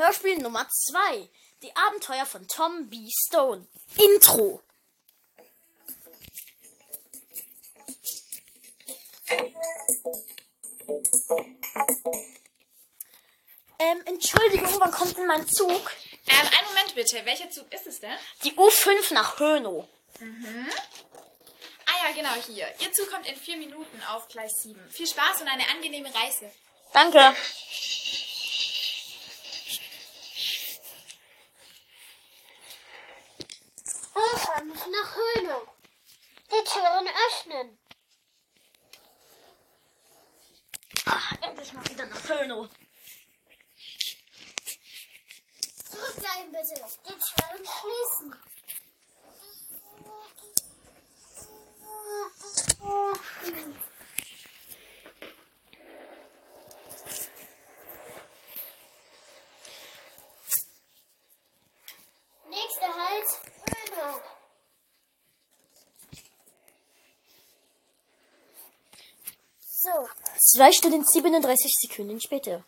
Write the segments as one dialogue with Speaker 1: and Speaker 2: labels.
Speaker 1: Hörspiel Nummer 2. Die Abenteuer von Tom B. Stone. Intro. Ähm, Entschuldigung, wann kommt denn mein Zug?
Speaker 2: Ähm, einen Moment bitte. Welcher Zug ist es denn?
Speaker 1: Die U5 nach Hönow.
Speaker 2: Ah ja, genau hier. Ihr Zug kommt in vier Minuten auf Gleis 7. Viel Spaß und eine angenehme Reise.
Speaker 1: Danke.
Speaker 3: Nach Höhle. Die Türen öffnen.
Speaker 1: Ah, endlich mal wieder nach Hönow.
Speaker 3: Zurückbleiben bitte. Die Türen schließen. So,
Speaker 1: Zwei Stunden 37 Sekunden später.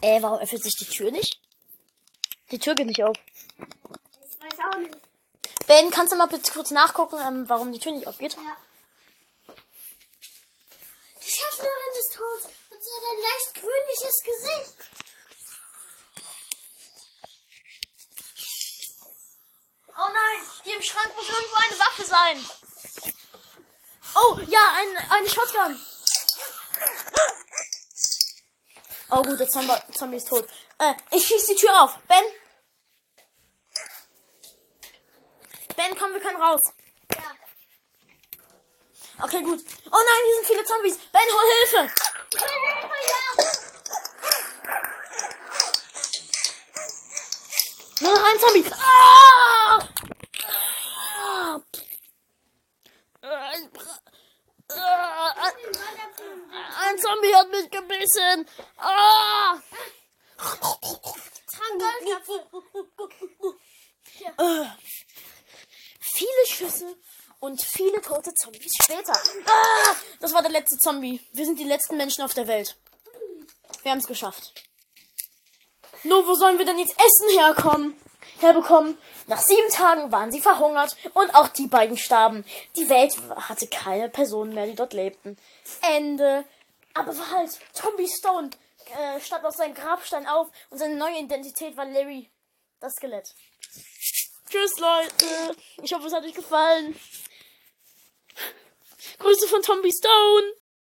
Speaker 1: Äh, warum öffnet sich die Tür nicht? Die Tür geht nicht auf.
Speaker 3: ich weiß auch nicht.
Speaker 1: Ben, kannst du mal bitte kurz nachgucken, ähm, warum die Tür nicht aufgeht?
Speaker 3: Ja. Die Schaffnerin ist tot und sie hat ein leicht grünliches Gesicht.
Speaker 1: Oh nein, hier im Schrank muss irgendwo eine Waffe sein. Oh, ja, ein, eine Shotgun. Oh gut, der Zombie, Zombie ist tot. Äh, ich schieß die Tür auf. Ben? Ben, komm, wir können raus.
Speaker 3: Ja.
Speaker 1: Okay, gut. Oh nein, hier sind viele Zombies. Ben, hol Hilfe. Nur noch ein Zombie. Ah! Ah! Ah! Ein Zombie hat mich gebissen. Ah! Viele Schüsse und viele tote Zombies später. Ah! Das war der letzte Zombie. Wir sind die letzten Menschen auf der Welt. Wir haben es geschafft. Nur wo sollen wir denn jetzt Essen herkommen? Herbekommen? Nach sieben Tagen waren sie verhungert und auch die beiden starben. Die Welt hatte keine Personen mehr, die dort lebten. Ende. Aber war halt Tommy Stone äh, stand aus seinem Grabstein auf und seine neue Identität war Larry, das Skelett. Tschüss, Leute. Ich hoffe, es hat euch gefallen. Grüße von Tommy Stone.